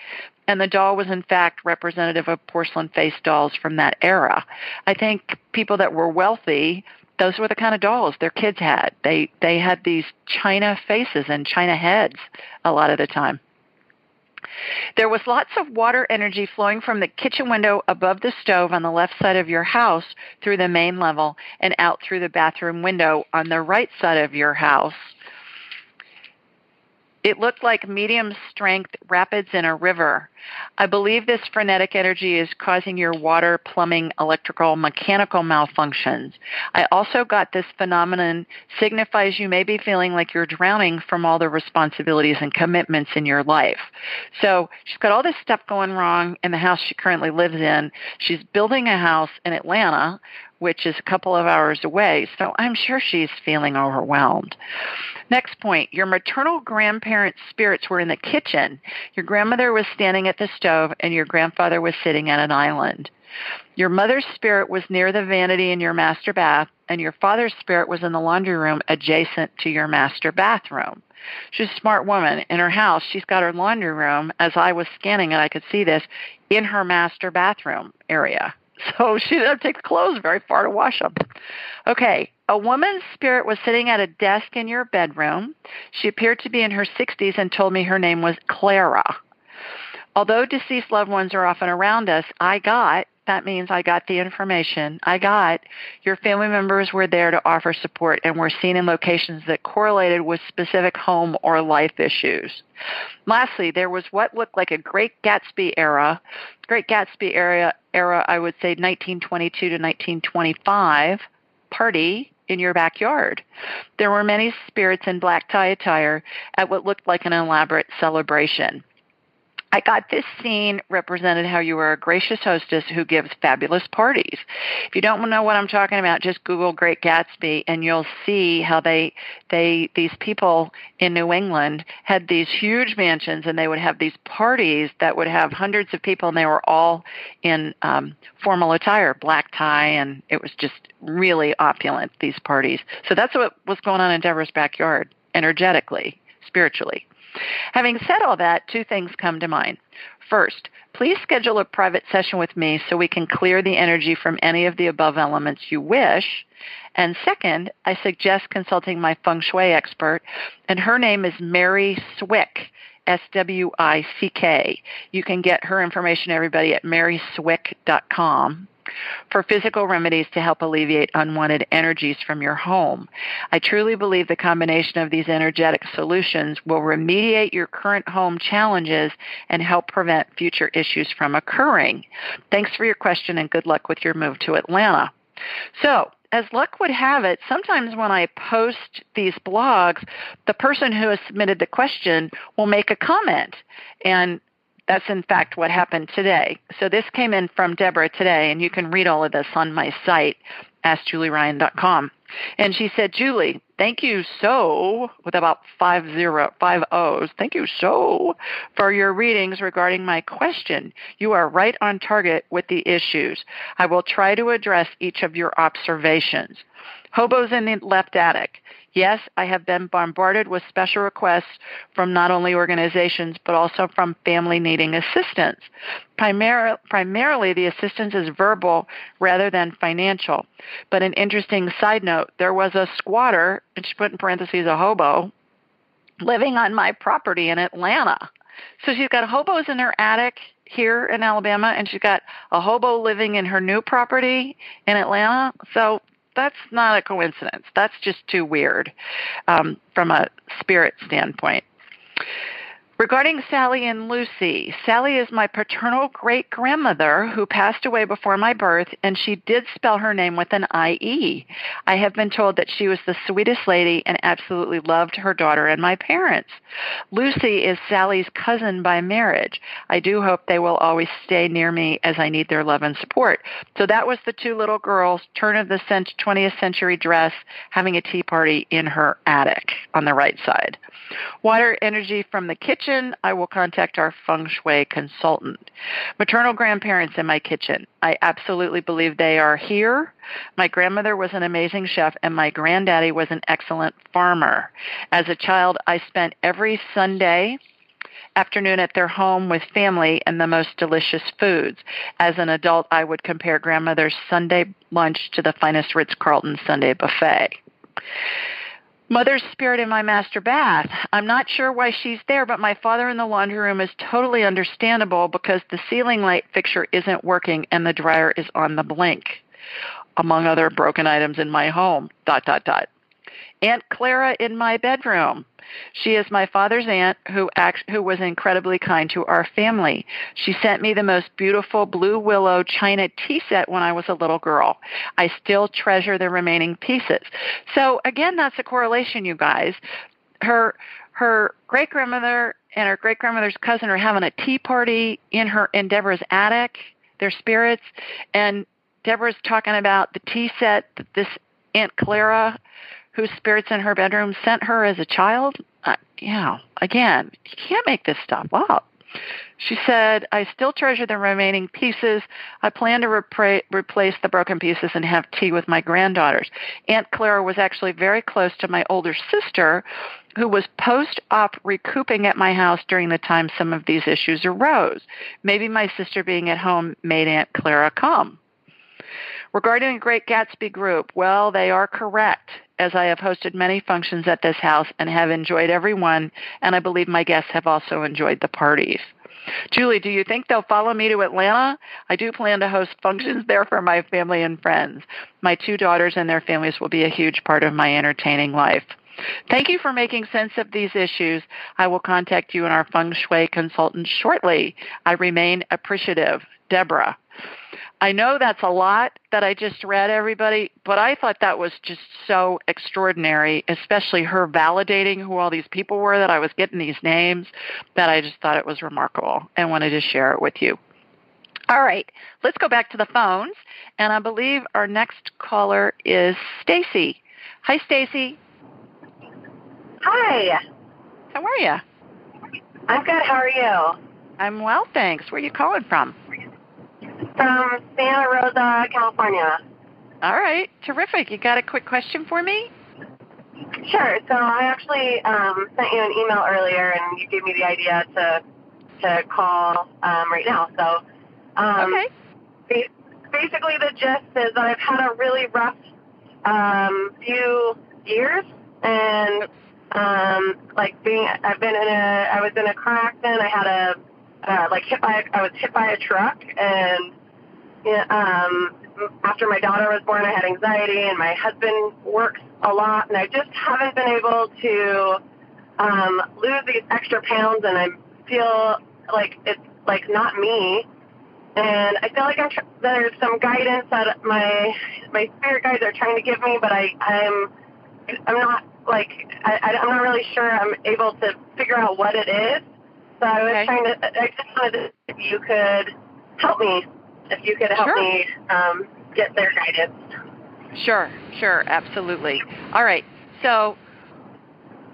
and the doll was in fact representative of porcelain face dolls from that era. I think people that were wealthy those were the kind of dolls their kids had. They they had these china faces and china heads a lot of the time. There was lots of water energy flowing from the kitchen window above the stove on the left side of your house through the main level and out through the bathroom window on the right side of your house it looked like medium strength rapids in a river. I believe this frenetic energy is causing your water, plumbing, electrical, mechanical malfunctions. I also got this phenomenon signifies you may be feeling like you're drowning from all the responsibilities and commitments in your life. So she's got all this stuff going wrong in the house she currently lives in. She's building a house in Atlanta which is a couple of hours away. So I'm sure she's feeling overwhelmed. Next point, your maternal grandparents' spirits were in the kitchen. Your grandmother was standing at the stove and your grandfather was sitting at an island. Your mother's spirit was near the vanity in your master bath, and your father's spirit was in the laundry room adjacent to your master bathroom. She's a smart woman. In her house, she's got her laundry room, as I was scanning it, I could see this, in her master bathroom area. So she didn't take the clothes very far to wash them. Okay, a woman's spirit was sitting at a desk in your bedroom. She appeared to be in her 60s and told me her name was Clara. Although deceased loved ones are often around us, I got that means I got the information. I got your family members were there to offer support and were seen in locations that correlated with specific home or life issues. Lastly, there was what looked like a Great Gatsby era, Great Gatsby era, era I would say 1922 to 1925 party in your backyard. There were many spirits in black tie attire at what looked like an elaborate celebration. I got this scene represented how you are a gracious hostess who gives fabulous parties. If you don't know what I'm talking about, just Google Great Gatsby and you'll see how they they these people in New England had these huge mansions and they would have these parties that would have hundreds of people and they were all in um, formal attire, black tie, and it was just really opulent. These parties. So that's what was going on in Deborah's backyard, energetically, spiritually. Having said all that, two things come to mind. First, please schedule a private session with me so we can clear the energy from any of the above elements you wish. And second, I suggest consulting my feng shui expert, and her name is Mary Swick. S-W-I-C-K. You can get her information, everybody, at maryswick.com for physical remedies to help alleviate unwanted energies from your home. I truly believe the combination of these energetic solutions will remediate your current home challenges and help prevent future issues from occurring. Thanks for your question and good luck with your move to Atlanta. So, as luck would have it, sometimes when I post these blogs, the person who has submitted the question will make a comment. And that's in fact what happened today. So this came in from Deborah today, and you can read all of this on my site, AskJulieRyan.com. And she said, Julie, thank you so, with about five zero, five O's, thank you so for your readings regarding my question. You are right on target with the issues. I will try to address each of your observations. Hobos in the left attic. Yes, I have been bombarded with special requests from not only organizations but also from family needing assistance. Primar- primarily, the assistance is verbal rather than financial. But an interesting side note there was a squatter, and she put in parentheses a hobo, living on my property in Atlanta. So she's got hobos in her attic here in Alabama, and she's got a hobo living in her new property in Atlanta. So that's not a coincidence. That's just too weird um, from a spirit standpoint. Regarding Sally and Lucy, Sally is my paternal great grandmother who passed away before my birth, and she did spell her name with an IE. I have been told that she was the sweetest lady and absolutely loved her daughter and my parents. Lucy is Sally's cousin by marriage. I do hope they will always stay near me as I need their love and support. So that was the two little girls, turn of the 20th century dress, having a tea party in her attic on the right side. Water energy from the kitchen, I will contact our feng shui consultant. Maternal grandparents in my kitchen, I absolutely believe they are here. My grandmother was an amazing chef, and my granddaddy was an excellent farmer. As a child, I spent every Sunday afternoon at their home with family and the most delicious foods. As an adult, I would compare grandmother's Sunday lunch to the finest Ritz Carlton Sunday buffet. Mother's spirit in my master bath. I'm not sure why she's there, but my father in the laundry room is totally understandable because the ceiling light fixture isn't working and the dryer is on the blink, among other broken items in my home. Dot dot dot. Aunt Clara in my bedroom. She is my father's aunt who act, who was incredibly kind to our family. She sent me the most beautiful blue willow china tea set when I was a little girl. I still treasure the remaining pieces. So again, that's a correlation, you guys. Her her great grandmother and her great grandmother's cousin are having a tea party in her in Deborah's attic. Their spirits and Deborah's talking about the tea set that this Aunt Clara whose spirits in her bedroom sent her as a child. Uh, yeah, again, you can't make this stuff up. She said, I still treasure the remaining pieces. I plan to repra- replace the broken pieces and have tea with my granddaughters. Aunt Clara was actually very close to my older sister, who was post op recouping at my house during the time some of these issues arose. Maybe my sister being at home made Aunt Clara come. Regarding the Great Gatsby Group, well, they are correct as I have hosted many functions at this house and have enjoyed every one, and I believe my guests have also enjoyed the parties. Julie, do you think they'll follow me to Atlanta? I do plan to host functions there for my family and friends. My two daughters and their families will be a huge part of my entertaining life. Thank you for making sense of these issues. I will contact you and our feng shui consultant shortly. I remain appreciative. Deborah. I know that's a lot that I just read, everybody, but I thought that was just so extraordinary, especially her validating who all these people were that I was getting these names, that I just thought it was remarkable and wanted to share it with you. All right, let's go back to the phones, and I believe our next caller is Stacy. Hi, Stacy. Hi. How are you? I'm good. How are you? I'm well, thanks. Where are you calling from? From Santa Rosa, California. All right, terrific. You got a quick question for me? Sure. So I actually um, sent you an email earlier, and you gave me the idea to to call um, right now. So um, okay. basically, the gist is that I've had a really rough um, few years, and um, like being, I've been in a, I was in a car accident. I had a uh, like hit by, a, I was hit by a truck, and um, after my daughter was born, I had anxiety, and my husband works a lot, and I just haven't been able to um, lose these extra pounds, and I feel like it's like not me. And I feel like I'm tr- there's some guidance that my my spirit guides are trying to give me, but I I'm I'm not like I, I'm not really sure I'm able to figure out what it is. So I was Okay. trying to I just wanted to if you could help me if you could help Sure. me um, get their guidance. Sure, sure, absolutely. All right, so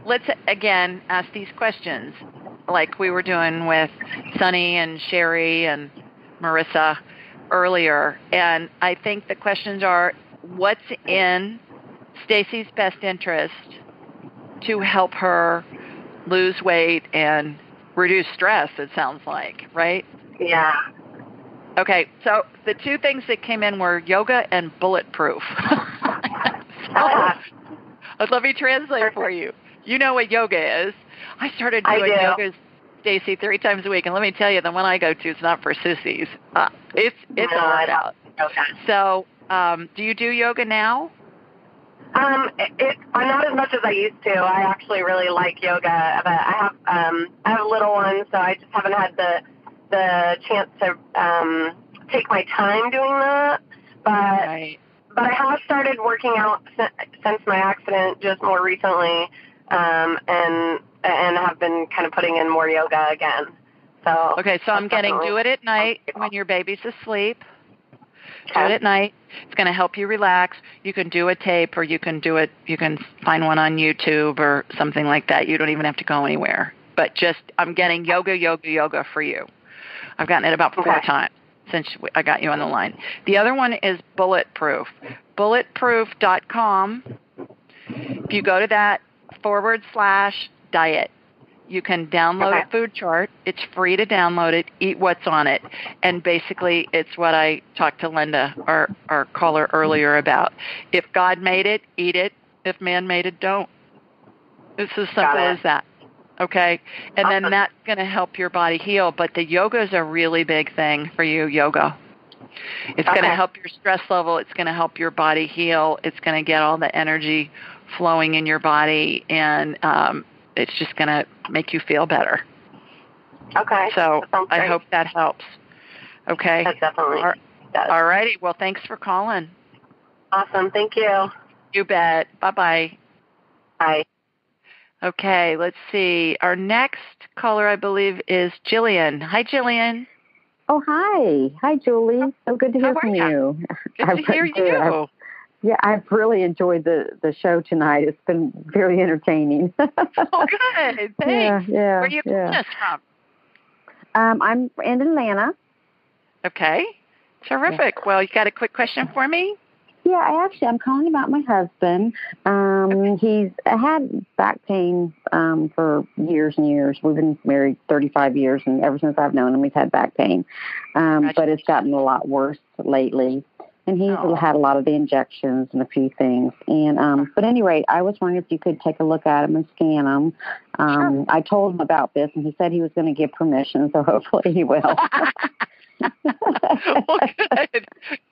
let's again ask these questions like we were doing with Sunny and Sherry and Marissa earlier. And I think the questions are what's in Stacy's best interest to help her lose weight and reduce stress, it sounds like, right? Yeah. Okay, so the two things that came in were yoga and bulletproof. so, Ah. let me translate for you. You know what yoga is. I started I doing do. yoga, Stacy, three times a week, and let me tell you, the one I go to is not for sissies. Uh, it's it's No, a I workout. Okay. So, um, do you do yoga now? Um, it, it, uh, not as much as I used to. I actually really like yoga, but I have um, I have a little ones, so I just haven't had the the chance to um, take my time doing that. But Right. but I have started working out since, since my accident just more recently, um, and and have been kind of putting in more yoga again. So Okay, so I'm getting do it at night when your baby's asleep. Do it at night. It's going to help you relax. You can do a tape, or you can do it. You can find one on YouTube or something like that. You don't even have to go anywhere. But just, I'm getting yoga, yoga, yoga for you. I've gotten it about four Okay. times since I got you on the line. The other one is Bulletproof. Bulletproof.com. If you go to that forward slash diet, you can download Okay. a food chart. It's free to download it, eat what's on it. And basically, it's what I talked to Linda, our, our caller earlier, about. If God made it, eat it. If man made it, don't. It's as simple as that. Okay? And then that's going to help your body heal. But the yoga is a really big thing for you, yoga. It's going to help your stress level. It's going to help your body heal. It's going to get all the energy flowing in your body. And um, it's just going to make you feel better. Okay. So I hope that helps. Okay. that definitely All- does. All righty. Well, thanks for calling. Awesome. Thank you. You bet. Bye bye bye. Okay, let's see. Our next caller, I believe, is Jillian. Hi, Jillian. Oh, hi. Hi, Julie. So good to hear from ya? you. Good I've to hear you. Yeah, I've really enjoyed the, the show tonight. It's been very entertaining. Oh, good. Thanks. Yeah, yeah. Where are you yeah. from? Um, I'm in Atlanta. Okay. Terrific. Well, you got a quick question for me? Yeah, I actually I'm calling about my husband. Um, he's had back pain um, for years and years. We've been married 35 years, and ever since I've known him, he's had back pain. Um, but it's gotten a lot worse lately, and he's Oh. had a lot of the injections and a few things. And um, but anyway, I was wondering if you could take a look at him and scan him. Um, I told him about this, and he said he was going to give permission, so hopefully he will. well, good.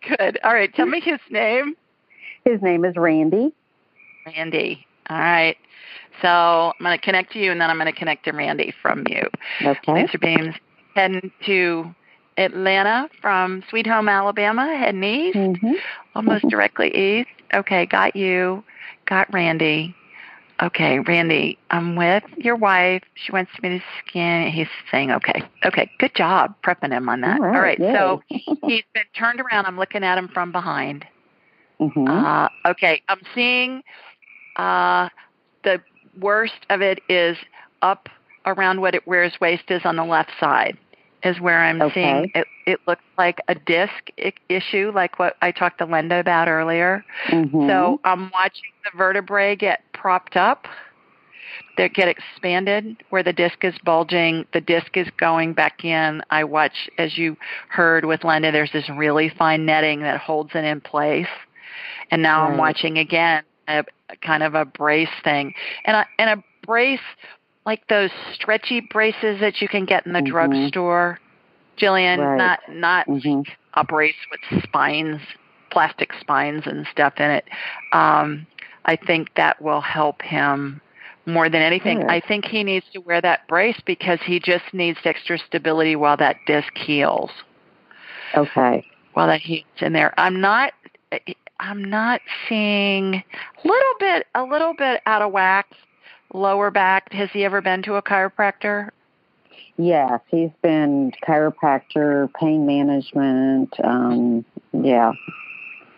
Good. All right. Tell me his name. His name is Randy. Randy. All right. So I'm going to connect to you, and then I'm going to connect to Randy from you. Okay. Laser beams heading to Atlanta from Sweet Home, Alabama, heading east, hmm almost directly east. Okay, got you. Got Randy. Okay, Randy, I'm with your wife. She wants me to scan. He's saying, okay. Okay, good job prepping him on that. All right, so he's been turned around. I'm looking at him from behind. hmm Uh, okay, I'm seeing uh, the worst of it is up around what it, where his waist is on the left side is where I'm Okay. seeing it. It looks like a disc issue, like what I talked to Linda about earlier. Mhm. So I'm watching the vertebrae get propped up. They get expanded where the disc is bulging. The disc is going back in. I watch, as you heard with Linda, there's this really fine netting that holds it in place. And now I'm watching again a, kind of a brace thing, and a, and a brace like those stretchy braces that you can get in the Mhm. drugstore. Jillian, Right. not not Mhm. a brace with spines, plastic spines and stuff in it. Um, I think that will help him more than anything. Good. I think he needs to wear that brace because he just needs extra stability while that disc heals. Okay. While that heals in there, I'm not. I'm not seeing a little bit, a little bit out of whack, lower back. Has he ever been to a chiropractor? Yes, he's been chiropractor, pain management. Um, yeah.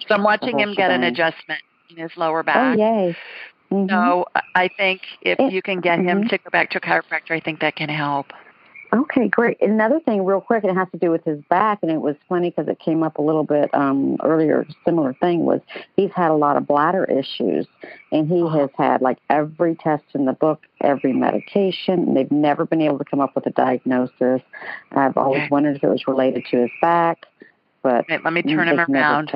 So I'm watching him get an adjustment in his lower back. Oh, back. yay. Mhm. So I think if It- you can get him mhm. to go back to a chiropractor, I think that can help. Okay, great. Another thing, real quick, it has to do with his back, and it was funny because it came up a little bit um, earlier. Similar thing was he's had a lot of bladder issues, and he Uh-huh. has had like every test in the book, every medication, and they've never been able to come up with a diagnosis. I've always Okay. wondered if it was related to his back, but Wait, let me turn him around.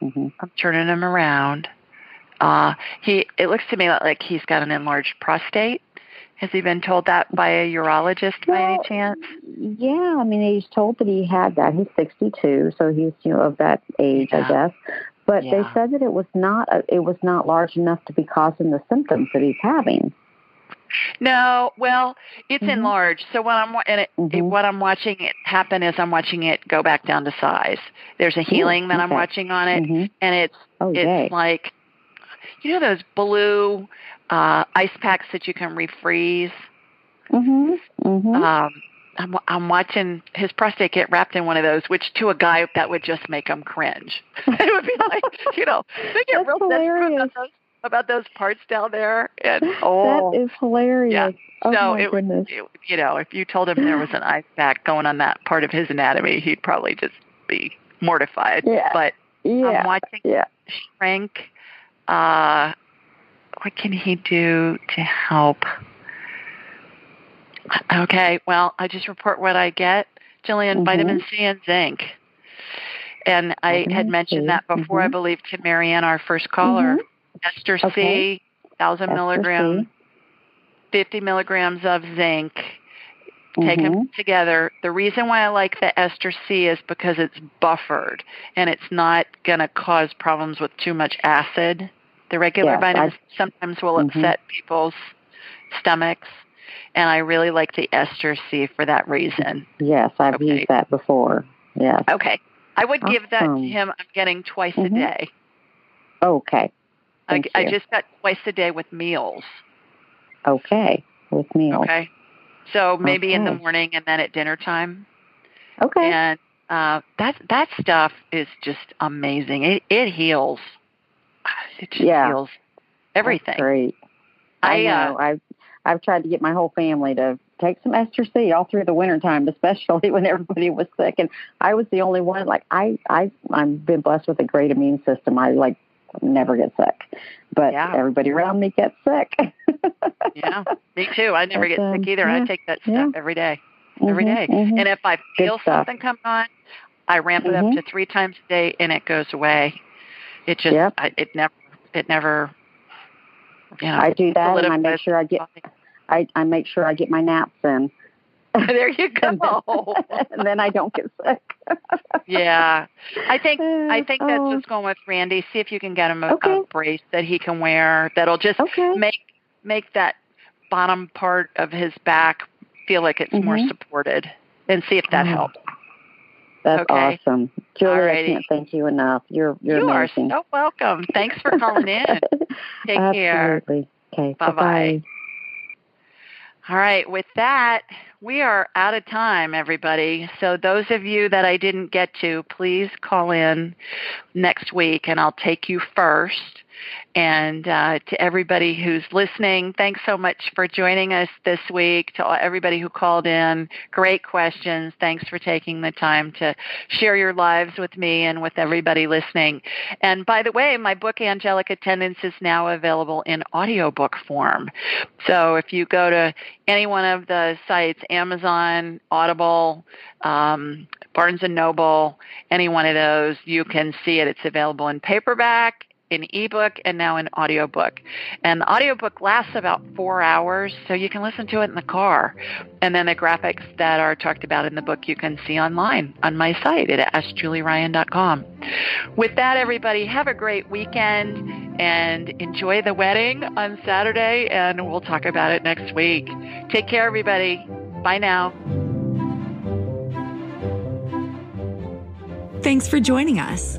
Mhm. I'm turning him around. Uh, he. It looks to me like he's got an enlarged prostate, Has he been told that by a urologist by any chance? Yeah, I mean, he's told that he had that. He's 62, so he's you know of that age, Yeah. I guess. But Yeah. they said that it was not a, it was not large enough to be causing the symptoms that he's having. No, well, it's Mhm. enlarged. So what I'm and it, it, Mhm. what I'm watching it happen is I'm watching it go back down to size. There's a healing that I'm watching on it, Mhm. and it's Oh, it's yay. like you know those blue uh ice packs that you can refreeze. Mhm. Mhm. Um, I'm I'm watching his prostate get wrapped in one of those, which to a guy that would just make him cringe. it would be like, you know, they get That's real hilarious. about those, about those parts down there, and oh, that is hilarious. yeah. Oh my it would, goodness. it, you know, if you told him there was an ice pack going on that part of his anatomy, he'd probably just be mortified. Yeah. But yeah. I'm watching yeah. shrink. Uh, what can he do to help? Okay, well, I just report what I get. Jillian, Mhm. vitamin C and zinc. And I had mentioned C, that before, I mhm. believe, to Marianne, our first caller. Mhm. Ester Okay. C, 1,000 Ester milligrams, C. 50 milligrams of zinc. Take them Mhm. together. The reason why I like the ester C is because it's buffered and it's not going to cause problems with too much acid. The regular Yes, I- vitamins sometimes will Mhm. upset people's stomachs, and I really like the ester C for that reason. Yes, I've Okay. used that before. Yes. Okay. I would give that to him. I'm getting twice a Mhm. day. Okay. I, I just got twice a day with meals. Okay. With meals. Okay. So maybe in the morning and then at dinner time. Okay. And uh, that that stuff is just amazing. It it heals. It just Yeah. heals That's everything. great. I, I, uh, know. I've I've tried to get my whole family to take some Ester C all through the winter time, especially when everybody was sick, and I was the only one. Like I I I've been blessed with a great immune system. I like never get sick, but Yeah. everybody around me gets sick. yeah, me too. I never But, get um, sick either. yeah, I take that stuff yeah. every day, every Mhm, day. mhm. And if I feel something coming on, I ramp it up Mhm. to three times a day, and it goes away. It just Yep. I, it never it never. You know, I do that, and I make sure I get I I make sure I get my naps in. there you and, go. then, and then I don't get sick. yeah, I think I think that's Oh. what's going with Randy. See if you can get him a, Okay. a brace that he can wear that'll just Okay. make make that bottom part of his back feel like it's more Mhm. supported, and see if that Oh. helps. That's Okay. awesome, Julie. I can't thank you enough. You're you're you amazing. are so welcome. Thanks for calling in. Take care. Absolutely. Okay. Bye-bye. Bye-bye. All right, with that, we are out of time, everybody. So, those of you that I didn't get to, please call in next week and I'll take you first. And uh, to everybody who's listening, thanks so much for joining us this week. To everybody who called in, great questions. Thanks for taking the time to share your lives with me and with everybody listening. And by the way, my book, Angelic Attendance, is now available in audiobook form. So if you go to any one of the sites, Amazon, Audible, um, Barnes and Noble, any one of those, you can see it. It's available in paperback, in ebook, and now in audiobook. And the audiobook lasts about four hours, so you can listen to it in the car. And then the graphics that are talked about in the book you can see online on my site at askjulieryan.com. With that, everybody, have a great weekend and enjoy the wedding on Saturday, and we'll talk about it next week. Take care, everybody. Bye now. Thanks for joining us.